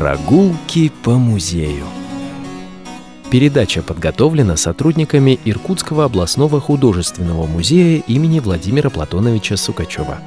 Прогулки по музею. Передача подготовлена сотрудниками Иркутского областного художественного музея имени Владимира Платоновича Сукачева.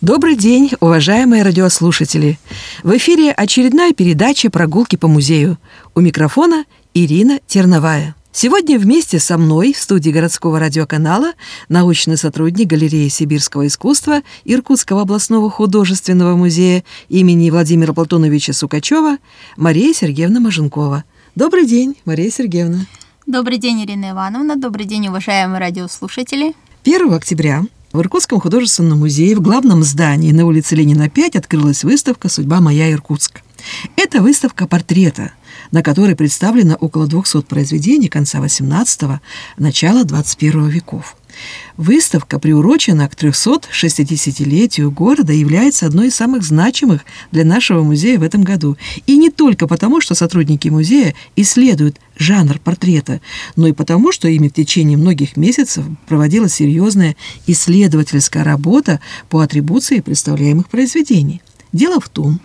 Добрый день, уважаемые радиослушатели! В эфире очередная передача «Прогулки по музею». У микрофона Ирина Терновая. Сегодня вместе со мной в студии городского радиоканала научный сотрудник галереи сибирского искусства Иркутского областного художественного музея имени Владимира Платоновича Сукачева Мария Сергеевна Маженкова. Добрый день, Мария Сергеевна. Добрый день, Ирина Ивановна. Добрый день, уважаемые радиослушатели. 1 октября в Иркутском художественном музее в главном здании на улице Ленина 5 открылась выставка «Судьба моя Иркутск». Это выставка портрета, на которой представлено около 200 произведений конца XVIII – начала XXI веков. Выставка приурочена к 360-летию города является одной из самых значимых для нашего музея в этом году. И не только потому, что сотрудники музея исследуют жанр портрета, но и потому, что ими в течение многих месяцев проводилась серьезная исследовательская работа по атрибуции представляемых произведений. Дело в том,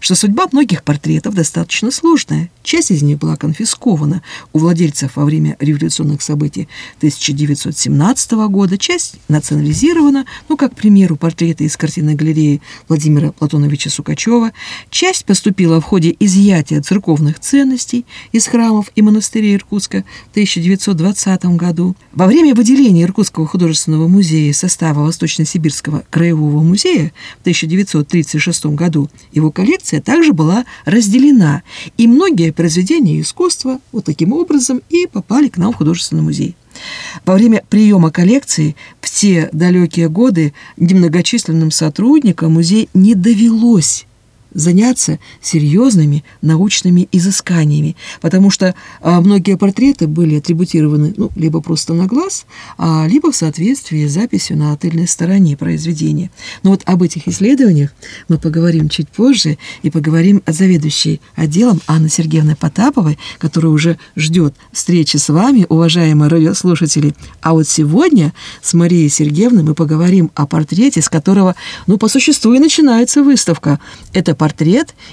что судьба многих портретов достаточно сложная. Часть из них была конфискована у владельцев во время революционных событий 1917 года, часть национализирована, ну, как, к примеру, портреты из картинной галереи Владимира Платоновича Сукачева, часть поступила в ходе изъятия церковных ценностей из храмов и монастырей Иркутска в 1920 году. Во время выделения Иркутского художественного музея состава Восточно-Сибирского краевого музея в 1936 году его коллекция также была разделена, и многие произведения искусства вот таким образом и попали к нам в художественный музей. Во время приема коллекции в те далекие годы немногочисленным сотрудникам музей не довелось заняться серьезными научными изысканиями, потому что а, многие портреты были атрибутированы ну, либо просто на глаз, а, либо в соответствии с записью на тыльной стороне произведения. Но вот об этих исследованиях мы поговорим чуть позже и поговорим о заведующей отделом Анны Сергеевны Потаповой, которая уже ждет встречи с вами, уважаемые радиослушатели. А вот сегодня с Марией Сергеевной мы поговорим о портрете, с которого, ну, по существу и начинается выставка. Это портрет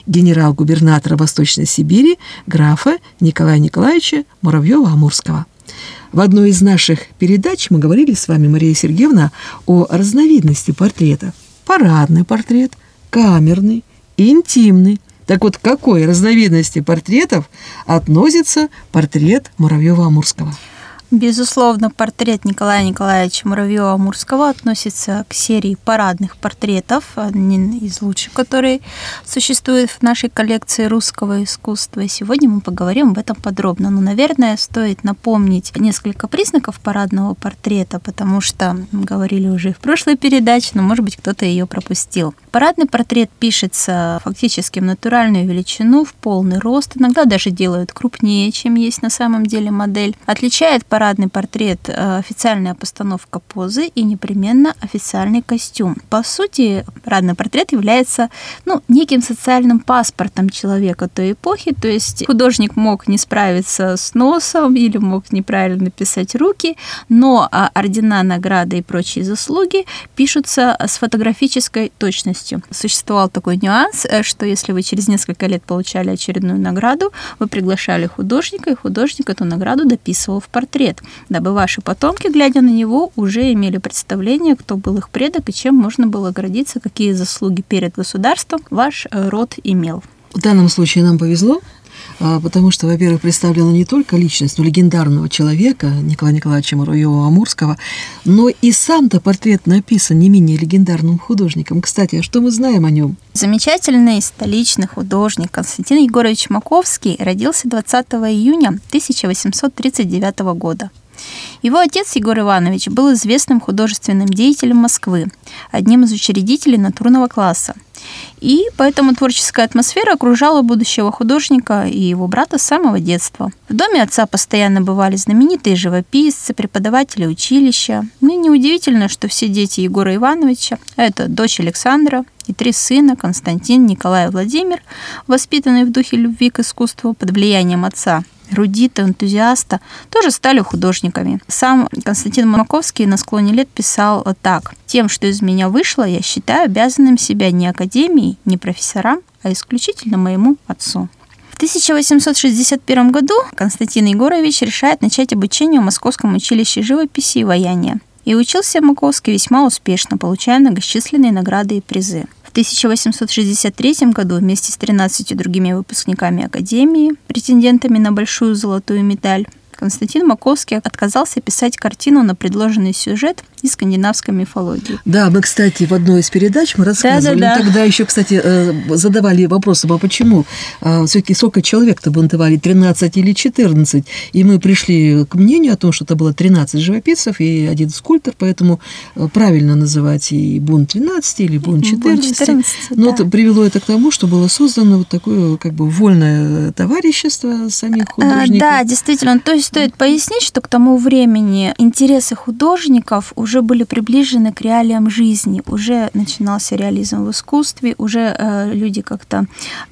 генерал-губернатора Восточной Сибири графа Николая Николаевича Муравьева-Амурского. В одной из наших передач мы говорили с вами, Мария Сергеевна, о разновидности портрета. Парадный портрет, камерный интимный. Так вот, к какой разновидности портретов относится портрет Муравьева-Амурского? Безусловно, портрет Николая Николаевича Муравьева-Амурского относится к серии парадных портретов, один из лучших, которые существует в нашей коллекции русского искусства. Сегодня мы поговорим об этом подробно. Но, наверное, стоит напомнить несколько признаков парадного портрета, потому что говорили уже в прошлой передаче, но, может быть, кто-то ее пропустил. Парадный портрет пишется фактически в натуральную величину, в полный рост, иногда даже делают крупнее, чем есть на самом деле модель. Отличает парадный парадный портрет э, официальная постановка позы и непременно официальный костюм. По сути, парадный портрет является ну, неким социальным паспортом человека той эпохи, то есть художник мог не справиться с носом или мог неправильно написать руки, но а, ордена, награды и прочие заслуги пишутся с фотографической точностью. Существовал такой нюанс, э, что если вы через несколько лет получали очередную награду, вы приглашали художника, и художник эту награду дописывал в портрет лет, дабы ваши потомки, глядя на него, уже имели представление, кто был их предок и чем можно было гордиться, какие заслуги перед государством ваш э, род имел. В данном случае нам повезло, потому что, во-первых, представлена не только личность ну, легендарного человека Николая Николаевича Муравьева-Амурского, но и сам-то портрет написан не менее легендарным художником. Кстати, а что мы знаем о нем? Замечательный столичный художник Константин Егорович Маковский родился 20 июня 1839 года. Его отец Егор Иванович был известным художественным деятелем Москвы, одним из учредителей натурного класса – И поэтому творческая атмосфера окружала будущего художника и его брата с самого детства. В доме отца постоянно бывали знаменитые живописцы, преподаватели училища. Ну и неудивительно, что все дети Егора Ивановича, это дочь Александра, и три сына, Константин, Николай и Владимир, воспитанные в духе любви к искусству под влиянием отца, эрудита, энтузиаста, тоже стали художниками. Сам Константин Маковский на склоне лет писал так. «Тем, что из меня вышло, я считаю обязанным себя не академией, не профессорам, а исключительно моему отцу». В 1861 году Константин Егорович решает начать обучение в Московском училище живописи и ваяния. И учился Маковский весьма успешно, получая многочисленные награды и призы. В 1863 году вместе с 13 другими выпускниками Академии, претендентами на большую золотую медаль, Константин Маковский отказался писать картину на предложенный сюжет из скандинавской мифологии. Да, мы, кстати, в одной из передач мы рассказывали. Да, да, да. Тогда еще, кстати, э, задавали вопрос, а почему а, все-таки сколько человек-то бунтовали, 13 или 14? И мы пришли к мнению о том, что это было 13 живописцев и один скульптор, поэтому э, правильно называть и бунт 13 или бунт 14. 14 Но да. это привело это к тому, что было создано вот такое как бы вольное товарищество самих а, художников. Да, действительно. То есть стоит пояснить, что к тому времени интересы художников уже были приближены к реалиям жизни, уже начинался реализм в искусстве, уже э, люди как-то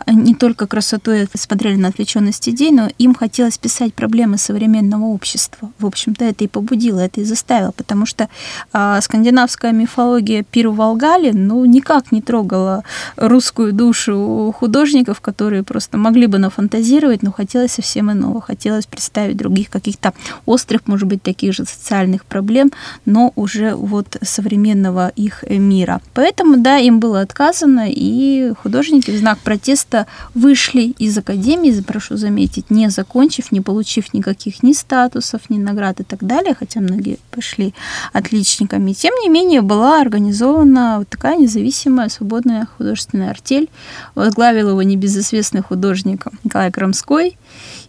э, не только красотой смотрели на отвлеченность идей, но им хотелось писать проблемы современного общества. В общем-то, это и побудило, это и заставило, потому что э, скандинавская мифология Пиру Волгали, ну, никак не трогала русскую душу художников, которые просто могли бы нафантазировать, но хотелось совсем иного, хотелось представить других каких-то острых, может быть, таких же социальных проблем, но уже вот современного их мира. Поэтому, да, им было отказано, и художники в знак протеста вышли из академии, прошу заметить, не закончив, не получив никаких ни статусов, ни наград и так далее, хотя многие пошли отличниками. Тем не менее, была организована вот такая независимая свободная художественная артель. Возглавил его небезызвестный художник Николай Крамской,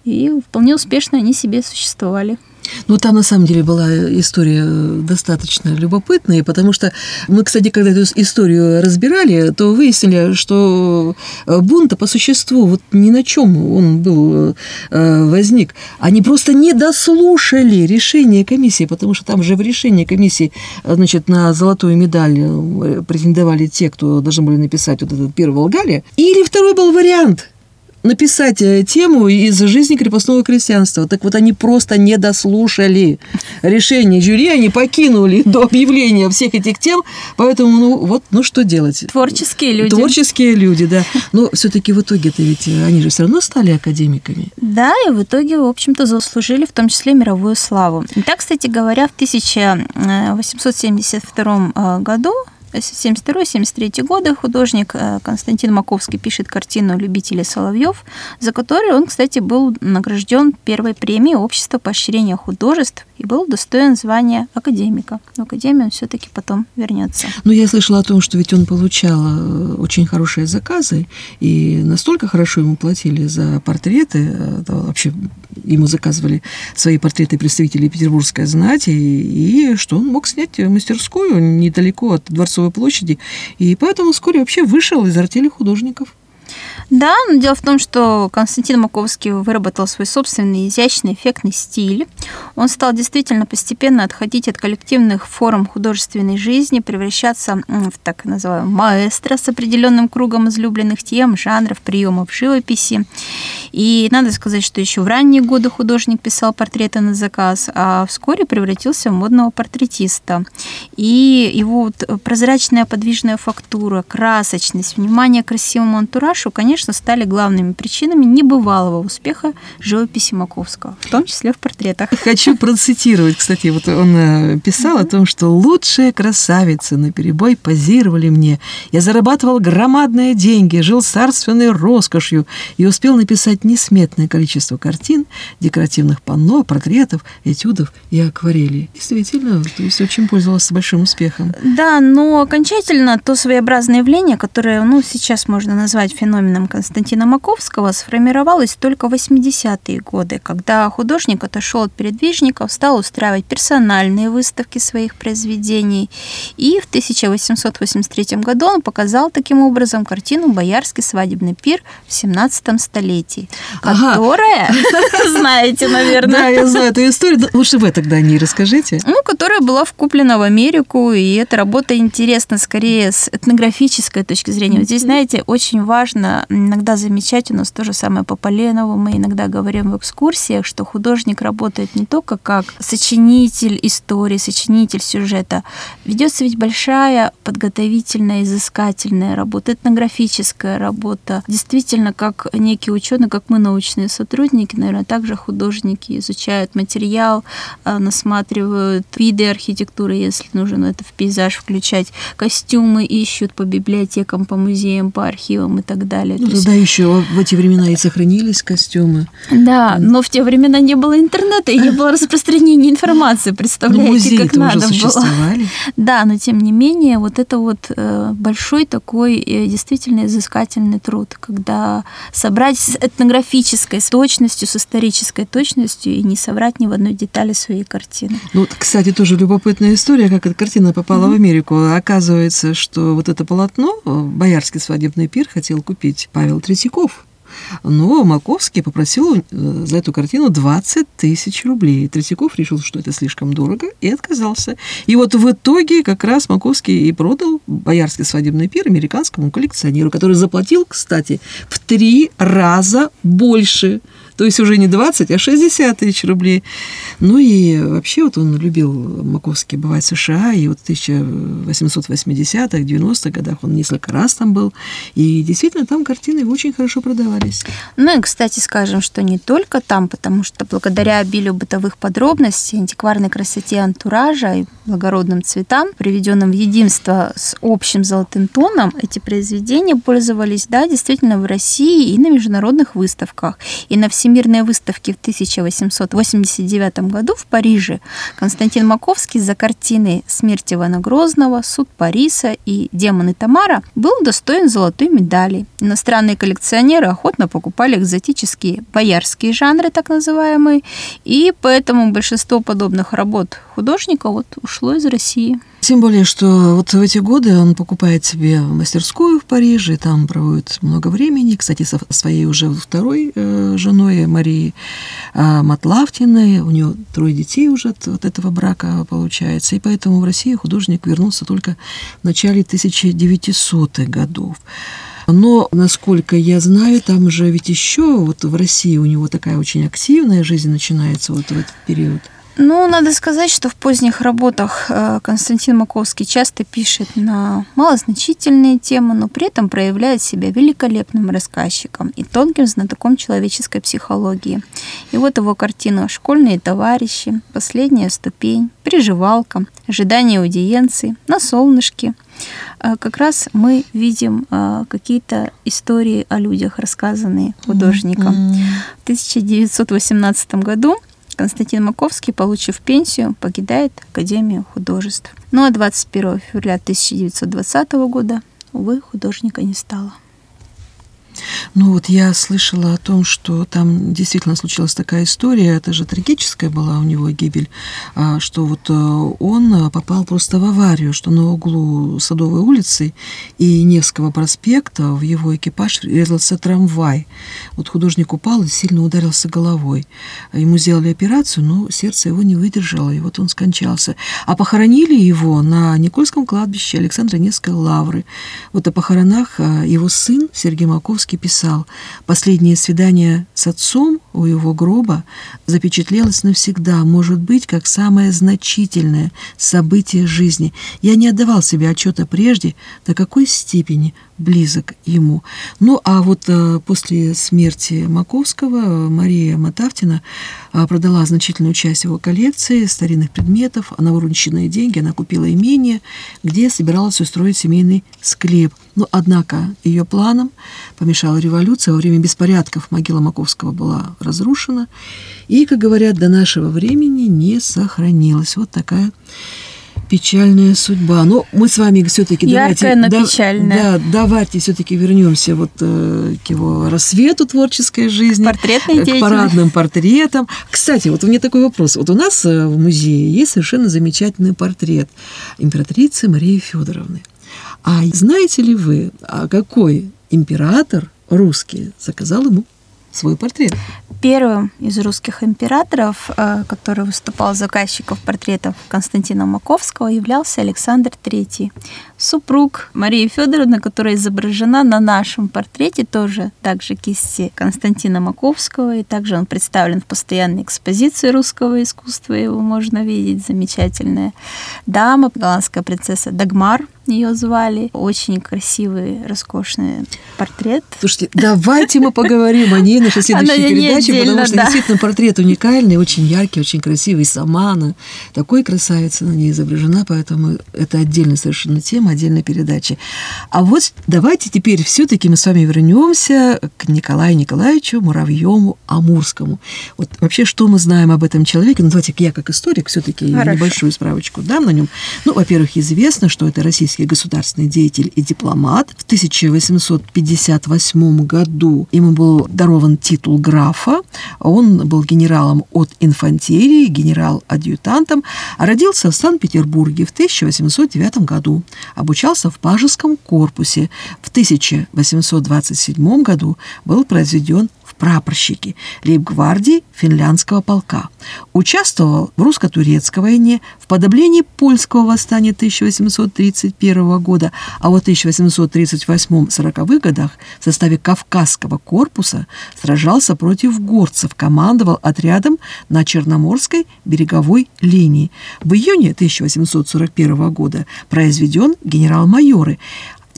и вполне успешно они себе существовали. Ну, там на самом деле была история достаточно любопытная, потому что мы, кстати, когда эту историю разбирали, то выяснили, что бунта по существу вот ни на чем он был э, возник. Они просто не дослушали решение комиссии, потому что там же в решении комиссии, значит, на золотую медаль э, претендовали те, кто должны были написать вот этот первый Волгалия. Или второй был вариант – написать э, тему из жизни крепостного крестьянства. Так вот, они просто не дослушали решение жюри, они покинули до объявления всех этих тем, поэтому, ну, вот, ну, что делать? Творческие люди. Творческие люди, да. Но все-таки в итоге-то ведь они же все равно стали академиками. Да, и в итоге, в общем-то, заслужили в том числе мировую славу. И так, кстати говоря, в 1872 э, году 72-73 годы художник э, Константин Маковский пишет картину «Любители соловьев», за которую он, кстати, был награжден первой премией Общества поощрения художеств и был достоин звания академика. В академию он все-таки потом вернется. Ну, я слышала о том, что ведь он получал э, очень хорошие заказы, и настолько хорошо ему платили за портреты, э, вообще ему заказывали свои портреты представителей петербургской знати, и что он мог снять мастерскую недалеко от Дворцовой площади, и поэтому вскоре вообще вышел из артели художников. Да, но дело в том, что Константин Маковский выработал свой собственный изящный, эффектный стиль. Он стал действительно постепенно отходить от коллективных форм художественной жизни, превращаться в так называемого маэстро с определенным кругом излюбленных тем, жанров, приемов живописи. И надо сказать, что еще в ранние годы художник писал портреты на заказ, а вскоре превратился в модного портретиста. И его вот прозрачная подвижная фактура, красочность, внимание к красивому антуражу, конечно, конечно, стали главными причинами небывалого успеха живописи Маковского, в том числе в портретах. Хочу процитировать, кстати, вот он э, писал о том, что лучшие красавицы на перебой позировали мне. Я зарабатывал громадные деньги, жил царственной роскошью и успел написать несметное количество картин, декоративных панно, портретов, этюдов и акварелей. Действительно, то есть очень пользовался большим успехом. Да, но окончательно то своеобразное явление, которое ну, сейчас можно назвать феноменом Константина Маковского сформировалась только в 80-е годы, когда художник отошел от передвижения книжников, стал устраивать персональные выставки своих произведений. И в 1883 году он показал таким образом картину «Боярский свадебный пир в 17 столетии», которая, знаете, наверное... Да, я знаю эту историю. Лучше вы тогда о ней расскажите. Ну, которая была вкуплена в Америку, и эта работа интересна скорее с этнографической точки зрения. Вот здесь, знаете, очень важно иногда замечать, у нас то же самое по Поленову, мы иногда говорим в экскурсиях, что художник работает не только как сочинитель истории, сочинитель сюжета. Ведется ведь большая подготовительная, изыскательная работа, этнографическая работа. Действительно, как некие ученые, как мы, научные сотрудники, наверное, также художники изучают материал, а, насматривают виды архитектуры, если нужно это в пейзаж включать, костюмы ищут по библиотекам, по музеям, по архивам и так далее. Ну, тогда есть... еще в эти времена и сохранились костюмы. Да, но в те времена не было интернета и не было распространения информации, представляете, как надо уже было. Да, но тем не менее, вот это вот э, большой такой э, действительно изыскательный труд, когда собрать с этнографической с точностью, с исторической точностью и не соврать ни в одной детали своей картины. Ну, кстати, тоже любопытная история, как эта картина попала mm-hmm. в Америку. Оказывается, что вот это полотно э, «Боярский свадебный пир» хотел купить Павел Третьяков. Но Маковский попросил э, за эту картину 20 тысяч рублей. Третьяков решил, что это слишком дорого, и отказался. И вот в итоге как раз Маковский и продал Боярский свадебный пир американскому коллекционеру, который заплатил, кстати, в три раза больше то есть уже не 20, а 60 тысяч рублей. Ну и вообще вот он любил Маковский бывать в США, и вот в 1880-х, 90-х годах он несколько раз там был, и действительно там картины очень хорошо продавались. Ну и, кстати, скажем, что не только там, потому что благодаря обилию бытовых подробностей, антикварной красоте антуража и благородным цветам, приведенным в единство с общим золотым тоном, эти произведения пользовались, да, действительно в России и на международных выставках, и на всемирных Всемирной выставки в 1889 году в Париже Константин Маковский за картины «Смерть Ивана Грозного», «Суд Париса» и «Демоны Тамара» был достоин золотой медали. Иностранные коллекционеры охотно покупали экзотические боярские жанры, так называемые, и поэтому большинство подобных работ художника вот ушло из России. Тем более, что вот в эти годы он покупает себе мастерскую в Париже, там проводит много времени, кстати, со своей уже второй э, женой Марии э, Матлавтиной, у нее трое детей уже от вот этого брака получается, и поэтому в Россию художник вернулся только в начале 1900-х годов. Но, насколько я знаю, там же ведь еще вот в России у него такая очень активная жизнь начинается вот в этот период. Ну, надо сказать, что в поздних работах э, Константин Маковский часто пишет на малозначительные темы, но при этом проявляет себя великолепным рассказчиком и тонким знатоком человеческой психологии. И вот его картина «Школьные товарищи», «Последняя ступень», «Приживалка», «Ожидание аудиенции», «На солнышке», э, как раз мы видим э, какие-то истории о людях, рассказанные художником. В 1918 году Константин Маковский, получив пенсию, покидает Академию художеств. Ну а 21 февраля 1920 года, увы, художника не стало. Ну вот я слышала о том, что там действительно случилась такая история, это же трагическая была у него гибель, а, что вот э, он попал просто в аварию, что на углу Садовой улицы и Невского проспекта в его экипаж резался трамвай. Вот художник упал и сильно ударился головой. Ему сделали операцию, но сердце его не выдержало, и вот он скончался. А похоронили его на Никольском кладбище Александра Невской лавры. Вот о похоронах э, его сын Сергей Маковский Маяковский писал, «Последнее свидание с отцом у его гроба запечатлелось навсегда, может быть, как самое значительное событие жизни. Я не отдавал себе отчета прежде, до какой степени близок ему. Ну, а вот э, после смерти Маковского Мария Матавтина э, продала значительную часть его коллекции старинных предметов, а на вырученные деньги она купила имение, где собиралась устроить семейный склеп. Но, однако, ее планам помешала революция. Во время беспорядков могила Маковского была разрушена и, как говорят, до нашего времени не сохранилась. Вот такая Печальная судьба. Но мы с вами все-таки давайте... но да, печальная. Да, давайте все-таки вернемся вот э, к его рассвету творческой жизни. Портретной К парадным портретам. Кстати, вот у меня такой вопрос. Вот у нас э, в музее есть совершенно замечательный портрет императрицы Марии Федоровны. А знаете ли вы, а какой император русский заказал ему свой портрет? Первым из русских императоров, э, который выступал заказчиков портретов Константина Маковского, являлся Александр III, супруг Марии Федоровны, которая изображена на нашем портрете, тоже также кисти Константина Маковского, и также он представлен в постоянной экспозиции русского искусства, его можно видеть, замечательная дама, голландская принцесса Дагмар, ее звали. Очень красивый, роскошный портрет. Слушайте, давайте мы поговорим о ней на следующей передаче, отдельно, потому что да. действительно портрет уникальный, очень яркий, очень красивый. Сама она такой красавица на ней изображена, поэтому это отдельная совершенно тема, отдельной передачи. А вот давайте теперь все-таки мы с вами вернемся к Николаю Николаевичу Муравьему Амурскому. Вот вообще, что мы знаем об этом человеке? Ну, давайте я как историк все-таки небольшую справочку дам на нем. Ну, во-первых, известно, что это российский государственный деятель и дипломат. В 1858 году ему был дарован титул графа. Он был генералом от инфантерии, генерал-адъютантом. Родился в Санкт-Петербурге в 1809 году обучался в Пажеском корпусе. В 1827 году был произведен прапорщики лейб-гвардии финляндского полка. Участвовал в русско-турецкой войне, в подавлении польского восстания 1831 года, а в 1838-40 годах в составе Кавказского корпуса сражался против горцев, командовал отрядом на Черноморской береговой линии. В июне 1841 года произведен генерал-майоры.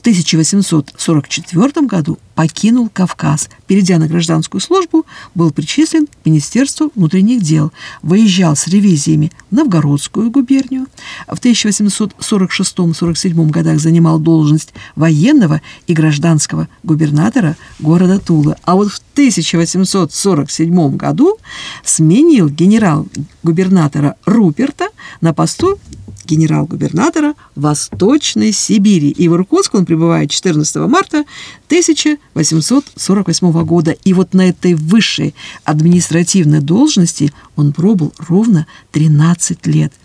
В 1844 году покинул Кавказ. Перейдя на гражданскую службу, был причислен к Министерству внутренних дел. Выезжал с ревизиями в Новгородскую губернию. В 1846-47 годах занимал должность военного и гражданского губернатора города Тулы. А вот в 1847 году сменил генерал-губернатора Руперта на посту генерал-губернатора Восточной Сибири. И в Иркутск он прибывает 14 марта 1848 года. И вот на этой высшей административной должности он пробыл ровно 13 лет –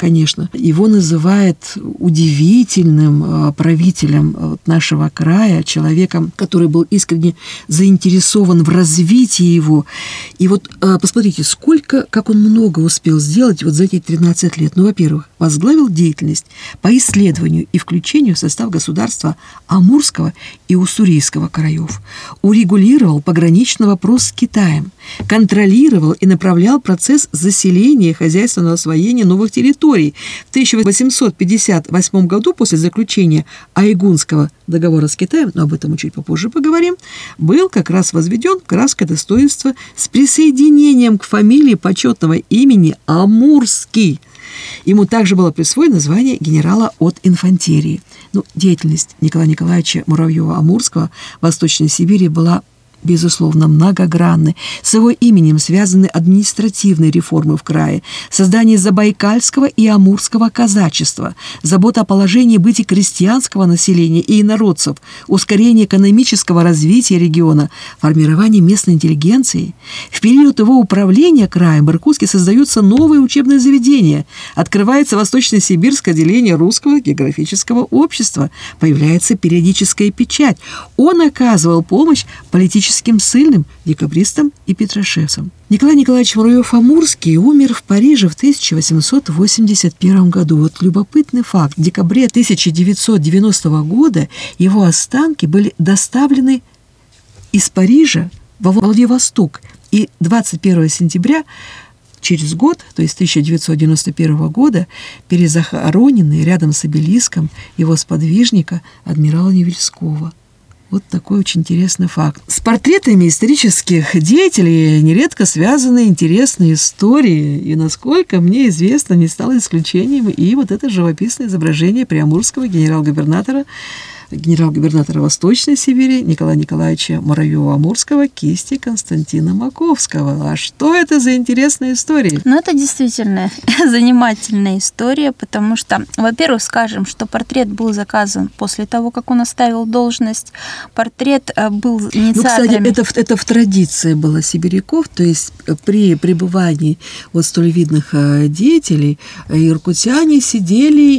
конечно. Его называют удивительным э, правителем э, нашего края, человеком, который был искренне заинтересован в развитии его. И вот э, посмотрите, сколько, как он много успел сделать вот за эти 13 лет. Ну, во-первых, возглавил деятельность по исследованию и включению в состав государства Амурского и Уссурийского краев, урегулировал пограничный вопрос с Китаем, контролировал и направлял процесс заселения и хозяйственного освоения новых территорий. В 1858 году, после заключения Айгунского договора с Китаем, но об этом мы чуть попозже поговорим, был как раз возведен краска достоинства с присоединением к фамилии почетного имени Амурский. Ему также было присвоено звание генерала от инфантерии. Ну, деятельность Николая Николаевича Муравьева-Амурского в Восточной Сибири была безусловно, многогранны. С его именем связаны административные реформы в крае, создание Забайкальского и Амурского казачества, забота о положении быти крестьянского населения и инородцев, ускорение экономического развития региона, формирование местной интеллигенции. В период его управления краем в Иркутске создаются новые учебные заведения, открывается Восточно-Сибирское отделение Русского географического общества, появляется периодическая печать. Он оказывал помощь политическим политическим ссыльным, декабристам и петрошевцам. Николай Николаевич Муравьев-Амурский умер в Париже в 1881 году. Вот любопытный факт. В декабре 1990 года его останки были доставлены из Парижа во Владивосток. И 21 сентября через год, то есть 1991 года, перезахоронены рядом с обелиском его сподвижника адмирала Невельского – Вот такой очень интересный факт. С портретами исторических деятелей нередко связаны интересные истории, и, насколько мне известно, не стало исключением и вот это живописное изображение приамурского генерал-губернатора генерал-губернатора Восточной Сибири Николая Николаевича Муравьева-Амурского кисти Константина Маковского. А что это за интересная история? Ну, это действительно занимательная история, потому что, во-первых, скажем, что портрет был заказан после того, как он оставил должность. Портрет э, был инициаторами... Ну, кстати, это, это в традиции было сибиряков, то есть при пребывании вот столь видных э, деятелей иркутяне сидели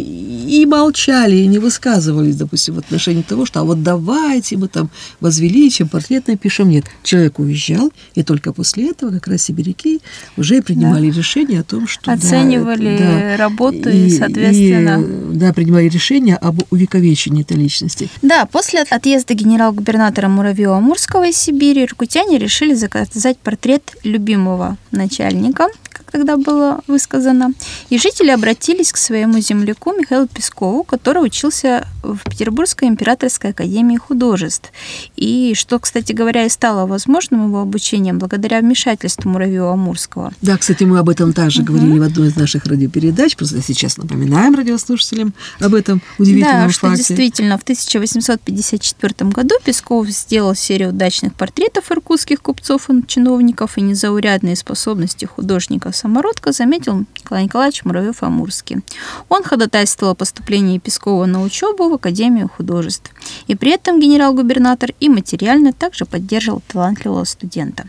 и молчали, и не высказывались, допустим, в отношении того, что а вот давайте мы там возвеличим, портрет напишем. Нет, человек уезжал, и только после этого как раз сибиряки уже принимали да. решение о том, что... Оценивали да, да, работу и, и, соответственно... И, да, принимали решение об увековечении этой личности. Да, после отъезда генерал-губернатора Муравьева-Амурского из Сибири иркутяне решили заказать портрет любимого начальника, тогда было высказано. И жители обратились к своему земляку Михаилу Пескову, который учился в Петербургской императорской академии художеств. И что, кстати говоря, и стало возможным его обучением благодаря вмешательству Муравьева-Амурского. Да, кстати, мы об этом также угу. говорили в одной из наших радиопередач, просто сейчас напоминаем радиослушателям об этом удивительном да, факте. что действительно в 1854 году Песков сделал серию удачных портретов иркутских купцов и чиновников и незаурядные способности художника самородка заметил Николай Николаевич Муравьев-Амурский. Он ходатайствовал о поступлении Пескова на учебу в Академию художеств. И при этом генерал-губернатор и материально также поддерживал талантливого студента.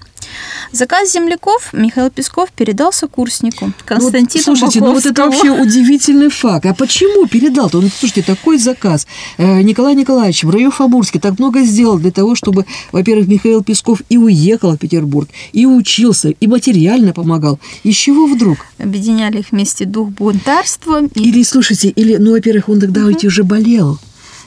Заказ земляков Михаил Песков передался курснику Константину ну, Слушайте, ну вот это вообще удивительный факт. А почему передал-то? Он, слушайте, такой заказ. Э, Николай Николаевич Муравьев Амурский так много сделал для того, чтобы, во-первых, Михаил Песков и уехал в Петербург, и учился, и материально помогал. Из чего вдруг? Объединяли их вместе дух бунтарства. И... Или, слушайте, или, ну, во-первых, он тогда угу. ведь уже болел.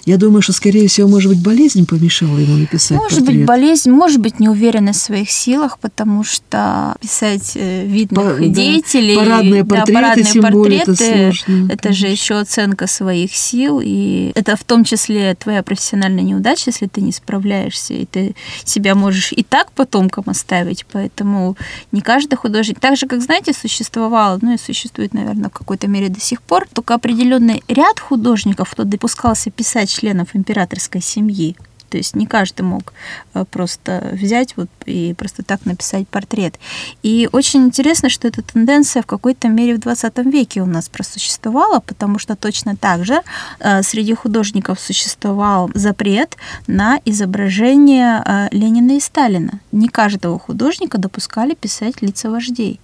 Я думаю, что, скорее всего, может быть, болезнь помешала ему написать Может портрет. быть, болезнь, может быть, неуверенность в своих силах, потому что писать э, видных По, деятелей... Да, парадные портреты, да, парадные тем портреты, более, это сложно. Это же еще оценка своих сил, и это в том числе твоя профессиональная неудача, если ты не справляешься, и ты себя можешь и так потомкам оставить, поэтому не каждый художник... Так же, как, знаете, существовало, ну и существует, наверное, в какой-то мере до сих пор, только определенный ряд художников, кто допускался писать членов императорской семьи. То есть не каждый мог э, просто взять вот и просто так написать портрет. И очень интересно, что эта тенденция в какой-то мере в 20 веке у нас просуществовала, потому что точно так же э, среди художников существовал запрет на изображение э, Ленина и Сталина. Не каждого художника допускали писать лица вождей.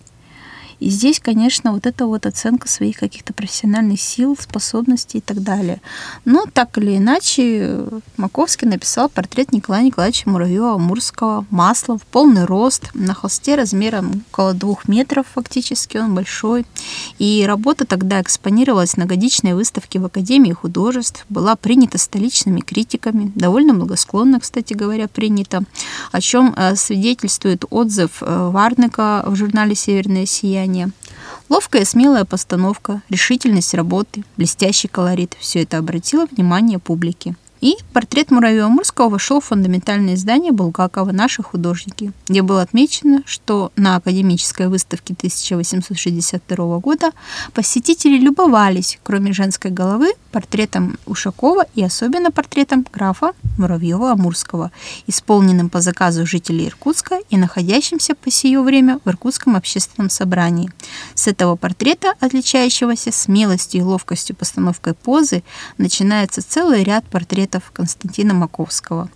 И здесь, конечно, вот эта вот оценка своих каких-то профессиональных сил, способностей и так далее. Но так или иначе, Маковский написал портрет Николая Николаевича Муравьева-Амурского маслом в полный рост, на холсте размером около двух метров фактически, он большой. И работа тогда экспонировалась на годичной выставке в Академии художеств, была принята столичными критиками, довольно благосклонно, кстати говоря, принята, о чем э, свидетельствует отзыв э, Варника в журнале «Северное сияние», внимание. Ловкая смелая постановка, решительность работы, блестящий колорит – все это обратило внимание публики. И портрет Муравьева-Мурского вошел в фундаментальное издание Булгакова «Наши художники», где было отмечено, что на академической выставке 1862 года посетители любовались, кроме женской головы, портретом Ушакова и особенно портретом графа Муравьева-Амурского, исполненным по заказу жителей Иркутска и находящимся по сие время в Иркутском общественном собрании. С этого портрета, отличающегося смелостью и ловкостью постановкой позы, начинается целый ряд портретов портретов Константина Маковского.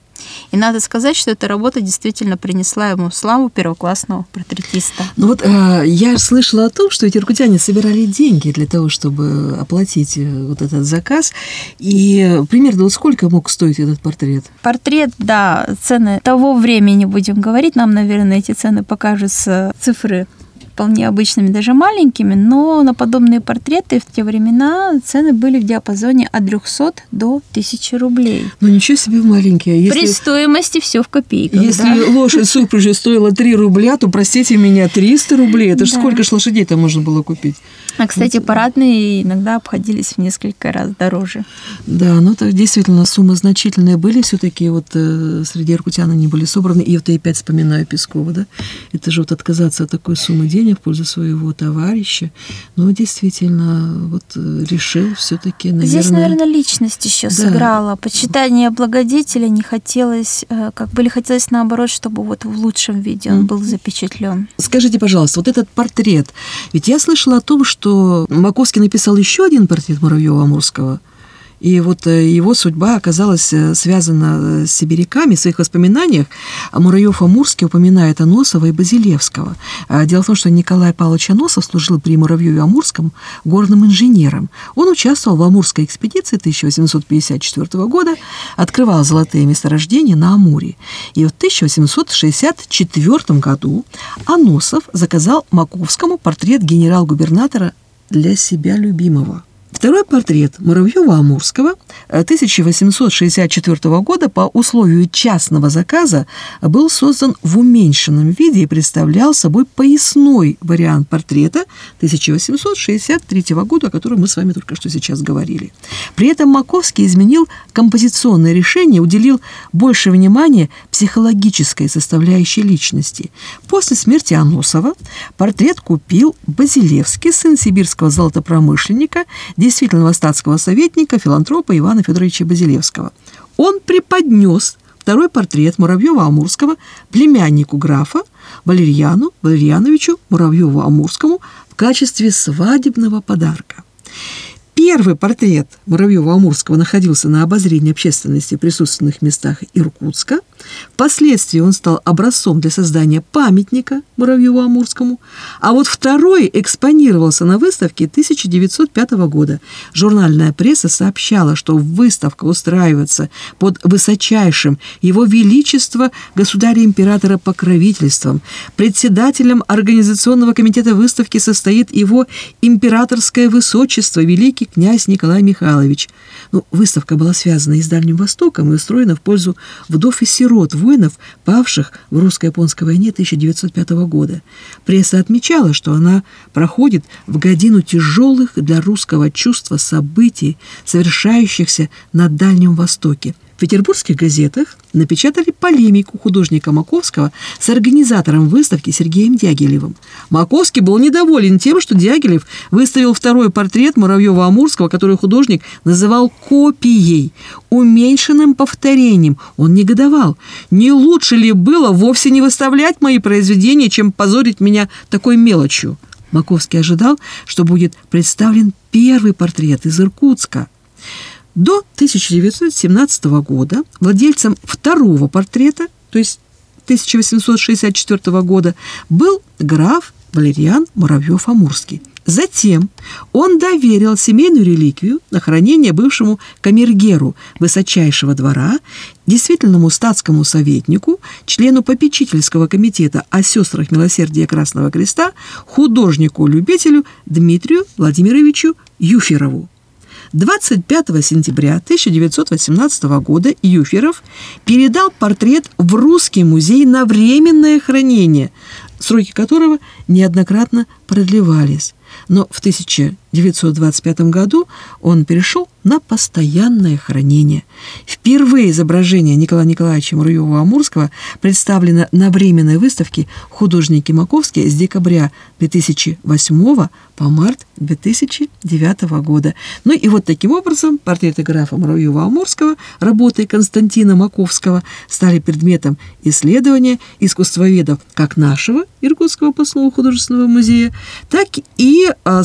И надо сказать, что эта работа действительно принесла ему славу первоклассного портретиста. Ну вот э, я слышала о том, что эти иркутяне собирали деньги для того, чтобы оплатить э, вот этот заказ. И примерно вот сколько мог стоить этот портрет? Портрет, да, цены того времени будем говорить. Нам, наверное, эти цены покажутся цифры вполне обычными, даже маленькими, но на подобные портреты в те времена цены были в диапазоне от 300 до 1000 рублей. Ну ничего себе маленькие. Если, При стоимости все в копейках. Если да? лошадь супружи стоила 3 рубля, то, простите меня, 300 рублей. Это же да. сколько ж лошадей-то можно было купить? А, кстати, парадные иногда обходились в несколько раз дороже. Да, ну так действительно суммы значительные были все-таки вот э, среди иркутян они были собраны. И вот я опять вспоминаю Пескова, да, это же вот отказаться от такой суммы денег в пользу своего товарища. Но действительно вот э, решил все-таки, наверное... Здесь, наверное, личность еще да. сыграла. Почитание благодетеля не хотелось, э, как бы хотелось наоборот, чтобы вот в лучшем виде он был запечатлен. Скажите, пожалуйста, вот этот портрет, ведь я слышала о том, что Маковский написал еще один портрет Муравьева-Амурского – и вот э, его судьба оказалась э, связана э, с сибиряками. В своих воспоминаниях Мураев Амурский упоминает Аносова и Базилевского. А, дело в том, что Николай Павлович Аносов служил при Муравьеве Амурском горным инженером. Он участвовал в Амурской экспедиции 1854 года, открывал золотые месторождения на Амуре. И в 1864 году Аносов заказал Маковскому портрет генерал-губернатора для себя любимого. Второй портрет Муравьева-Амурского 1864 э, года по условию частного заказа был создан в уменьшенном виде и представлял собой поясной вариант портрета 1863 года, о котором мы с вами только что сейчас говорили. При этом Маковский изменил композиционное решение, уделил больше внимания психологической составляющей личности. После смерти Аносова портрет купил Базилевский, сын сибирского золотопромышленника, действительного статского советника, филантропа Ивана Федоровича Базилевского. Он преподнес второй портрет Муравьева-Амурского племяннику графа Валерьяну Валерьяновичу Муравьеву-Амурскому в качестве свадебного подарка. Первый портрет Муравьева-Амурского находился на обозрении общественности в присутственных местах Иркутска. Впоследствии он стал образцом для создания памятника Муравьеву-Амурскому. А вот второй экспонировался на выставке 1905 года. Журнальная пресса сообщала, что выставка устраивается под высочайшим его величество государя-императора покровительством. Председателем организационного комитета выставки состоит его императорское высочество, великий князь Николай Михайлович. Ну, выставка была связана и с Дальним Востоком и устроена в пользу вдов и сирот воинов, павших в русско-японской войне 1905 года. Пресса отмечала, что она проходит в годину тяжелых для русского чувства событий, совершающихся на Дальнем Востоке – в петербургских газетах напечатали полемику художника Маковского с организатором выставки Сергеем Дягилевым. Маковский был недоволен тем, что Дягилев выставил второй портрет Муравьева-Амурского, который художник называл копией, уменьшенным повторением. Он негодовал. Не лучше ли было вовсе не выставлять мои произведения, чем позорить меня такой мелочью? Маковский ожидал, что будет представлен первый портрет из Иркутска – до 1917 года владельцем второго портрета, то есть 1864 года, был граф Валериан Муравьев-Амурский. Затем он доверил семейную реликвию на хранение бывшему камергеру высочайшего двора, действительному статскому советнику, члену попечительского комитета о сестрах милосердия Красного Креста, художнику-любителю Дмитрию Владимировичу Юферову. 25 сентября 1918 года Юферов передал портрет в Русский музей на временное хранение, сроки которого неоднократно продлевались. Но в 1925 году он перешел на постоянное хранение. Впервые изображение Николая Николаевича Муравьева-Амурского представлено на временной выставке «Художники Маковские» с декабря 2008 по март 2009 года. Ну и вот таким образом портреты графа Муравьева-Амурского, работы Константина Маковского, стали предметом исследования искусствоведов как нашего Иркутского областного художественного музея, так и а,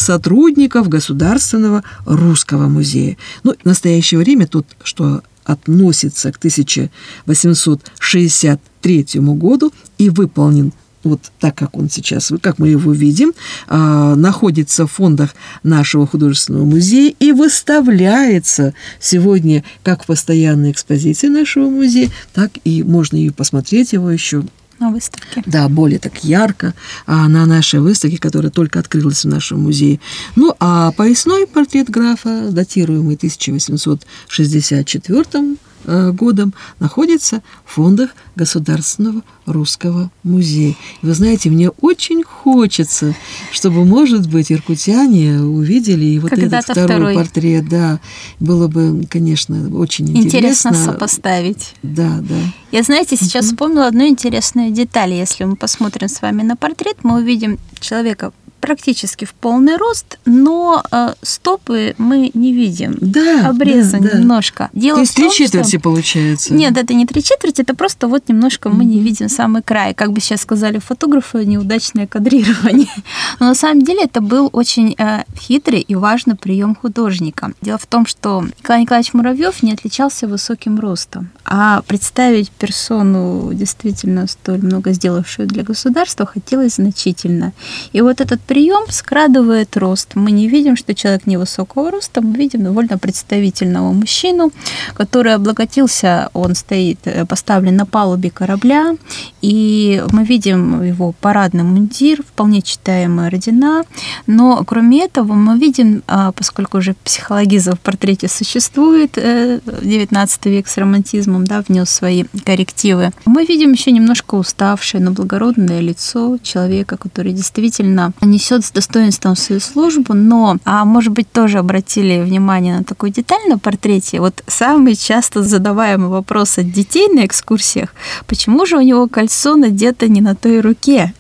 сотрудников Государственного русского музея. Ну, в настоящее время тут, что относится к 1863 году и выполнен вот так, как он сейчас, как мы его видим, э, находится в фондах нашего художественного музея и выставляется сегодня как в постоянной экспозиции нашего музея, так и можно и посмотреть его еще на выставке. Да, более так ярко а, на нашей выставке, которая только открылась в нашем музее. Ну, а поясной портрет графа, датируемый 1864 Э, годом находится в фондах Государственного русского музея. И вы знаете, мне очень хочется, чтобы, может быть, иркутяне увидели и вот этот второй, второй портрет. Да, было бы, конечно, очень интересно. Интересно сопоставить. Да, да. Я, знаете, сейчас угу. вспомнила одну интересную деталь. Если мы посмотрим с вами на портрет, мы увидим человека практически в полный рост, но э, стопы мы не видим. Да. Обрезан да, да. немножко. Дело То есть том, три четверти что... получается? Нет, это не три четверти, это просто вот немножко мы не видим самый край. Как бы сейчас сказали фотографы, неудачное кадрирование. Но на самом деле это был очень э, хитрый и важный прием художника. Дело в том, что Николай Николаевич Муравьев не отличался высоким ростом. А представить персону, действительно столь много сделавшую для государства, хотелось значительно. И вот этот прием скрадывает рост. Мы не видим, что человек невысокого роста, мы видим довольно представительного мужчину, который облаготился, он стоит, э, поставлен на палубе корабля, и мы видим его парадный мундир, вполне читаемые ордена, но кроме этого мы видим, а, поскольку уже психологизм в портрете существует, 19 э, век с романтизмом, да, внес свои коррективы, мы видим еще немножко уставшее, но благородное лицо человека, который действительно не несет с достоинством свою службу, но, а может быть, тоже обратили внимание на такую деталь на портрете. Вот самый часто задаваемый вопрос от детей на экскурсиях, почему же у него кольцо надето не на той руке?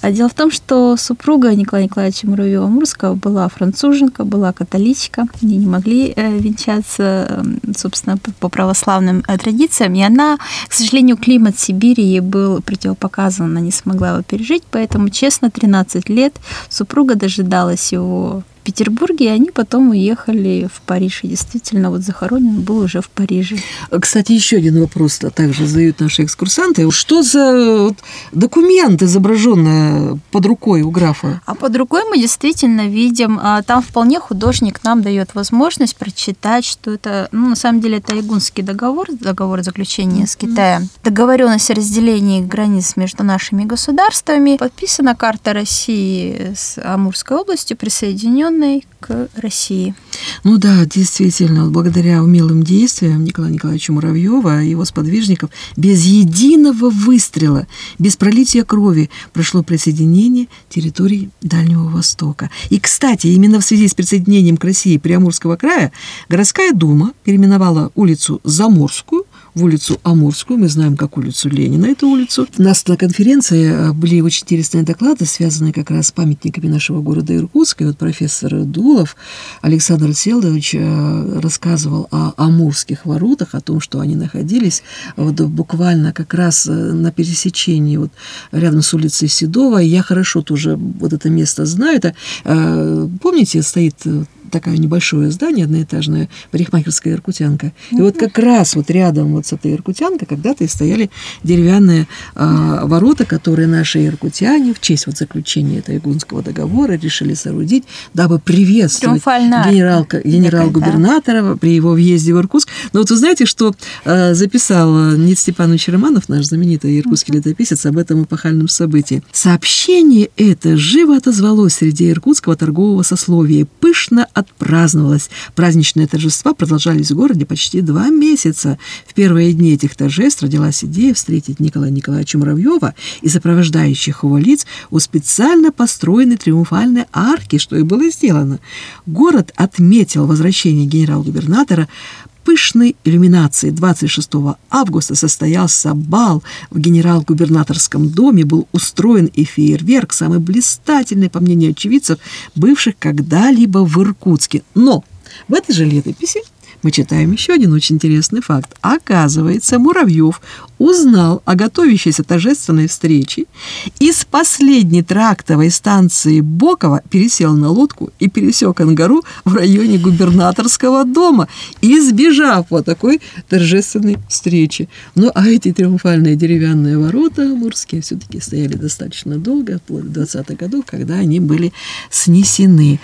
А дело в том, что супруга Николая Николаевича Муравьева-Мурского была француженка, была католичка. Они не могли э, венчаться, эм, собственно, по православным э, традициям. И она, к сожалению, климат Сибири ей был противопоказан, она не смогла его пережить, поэтому, честно, 13 лет супруга дожидалась его Петербурге, и они потом уехали в Париж. И действительно, вот захоронен был уже в Париже. Кстати, еще один вопрос также задают наши экскурсанты. Что за документ, изображенный под рукой у графа? А под рукой мы действительно видим, а, там вполне художник нам дает возможность прочитать, что это, ну, на самом деле, это Игунский договор, договор заключения с Китаем. Договоренность о разделении границ между нашими государствами. Подписана карта России с Амурской областью, присоединен присоединенной к России. Ну да, действительно, благодаря умелым действиям Николая Николаевича Муравьева и его сподвижников без единого выстрела, без пролития крови прошло присоединение территорий Дальнего Востока. И, кстати, именно в связи с присоединением к России Приамурского края городская дума переименовала улицу Заморскую в улицу Амурскую, мы знаем, как улицу Ленина, эту улицу. У нас на конференции э, были очень интересные доклады, связанные как раз с памятниками нашего города Иркутска. И вот профессор Дулов Александр Селдович э, рассказывал о Амурских воротах, о том, что они находились вот буквально как раз э, на пересечении вот рядом с улицей Седова. Я хорошо тоже вот это место знаю. Это, помните, стоит такое небольшое здание одноэтажное, парикмахерская Иркутянка. И вот как раз вот рядом вот с этой Иркутянкой когда-то и стояли деревянные э, ворота, которые наши иркутяне в честь вот заключения этого Игунского договора решили соорудить, дабы приветствовать генерал, генерал-губернатора да. при его въезде в Иркутск. Но вот вы знаете, что э, записал Нит Степанович Романов, наш знаменитый иркутский летописец, об этом эпохальном событии. Сообщение это живо отозвалось среди иркутского торгового сословия, пышно отпраздновалось. Праздничные торжества продолжались в городе почти два месяца. В первые дни этих торжеств родилась идея встретить Николая Николаевича Муравьева и сопровождающих его лиц у специально построенной триумфальной арки, что и было сделано. Город отметил возвращение генерал-губернатора пышной иллюминации. 26 августа состоялся бал в генерал-губернаторском доме, был устроен и фейерверк, самый блистательный, по мнению очевидцев, бывших когда-либо в Иркутске. Но в этой же летописи мы читаем еще один очень интересный факт. Оказывается, Муравьев узнал о готовящейся торжественной встрече и с последней трактовой станции Бокова пересел на лодку и пересек Ангару в районе губернаторского дома, избежав вот такой торжественной встречи. Ну, а эти триумфальные деревянные ворота амурские все-таки стояли достаточно долго, вплоть до 20-х годов, когда они были снесены.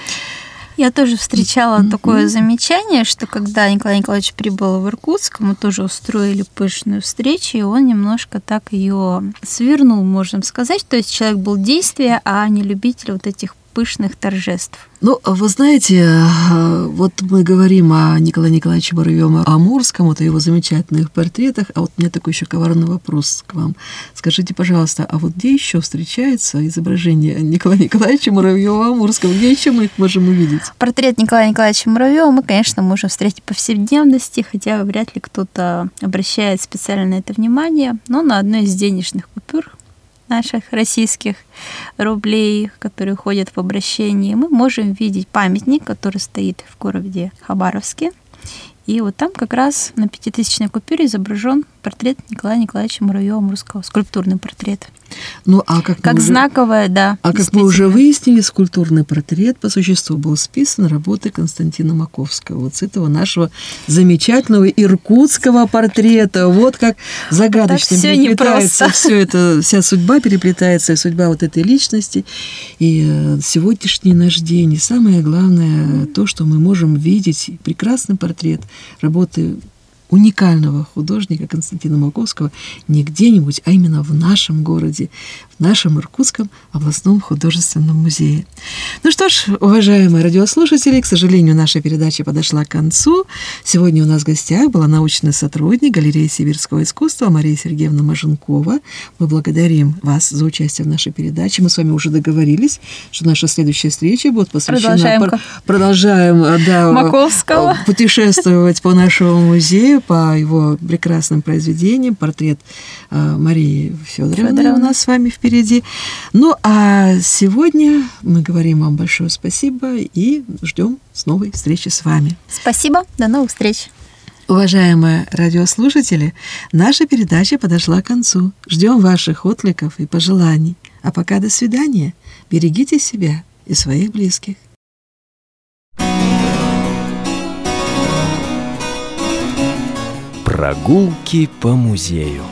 Я тоже встречала mm-hmm. такое замечание, что когда Николай Николаевич прибыл в Иркутск, мы тоже устроили пышную встречу, и он немножко так ее свернул, можем сказать. То есть человек был действия, а не любитель вот этих пышных торжеств. Ну, вы знаете, э, вот мы говорим о Николае Николаевиче Боровьем Амурском, вот о его замечательных портретах, а вот у меня такой еще коварный вопрос к вам. Скажите, пожалуйста, а вот где еще встречается изображение Николая Николаевича Муравьева Амурского? Где еще мы их можем увидеть? Портрет Николая Николаевича Муравьева мы, конечно, можем встретить по повседневности, хотя вряд ли кто-то обращает специально на это внимание, но на одной из денежных купюр наших российских рублей, которые ходят в обращении, мы можем видеть памятник, который стоит в городе Хабаровске. И вот там как раз на пятитысячной купюре изображен портрет Николая Николаевича Муравьева-Мурского, скульптурный портрет. Ну, а как, как уже, знаковое, да. А как мы уже выяснили, скульптурный портрет по существу был списан работы Константина Маковского, вот с этого нашего замечательного иркутского портрета. Вот как загадочно так переплетается все это, вся судьба переплетается, судьба вот этой личности. И э, сегодняшний наш день, и самое главное, то, что мы можем видеть прекрасный портрет работы уникального художника Константина Маковского не где-нибудь, а именно в нашем городе, нашем Иркутском областном художественном музее. Ну что ж, уважаемые радиослушатели, к сожалению, наша передача подошла к концу. Сегодня у нас в гостях была научный сотрудник галереи сибирского искусства Мария Сергеевна Маженкова. Мы благодарим вас за участие в нашей передаче. Мы с вами уже договорились, что наша следующая встреча будет посвящена... Продолжаем. Продолжаем да, Маковского. путешествовать по нашему музею по его прекрасным произведениям. Портрет э, Марии Федоровны, Федоровна. у нас с вами впереди. Ну, а сегодня мы говорим вам большое спасибо и ждем с новой встречи с вами. Спасибо, до новых встреч. Уважаемые радиослушатели, наша передача подошла к концу. Ждем ваших откликов и пожеланий. А пока до свидания. Берегите себя и своих близких. Прогулки по музею.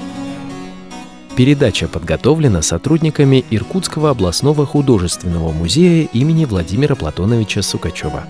Передача подготовлена сотрудниками Иркутского областного художественного музея имени Владимира Платоновича Сукачева.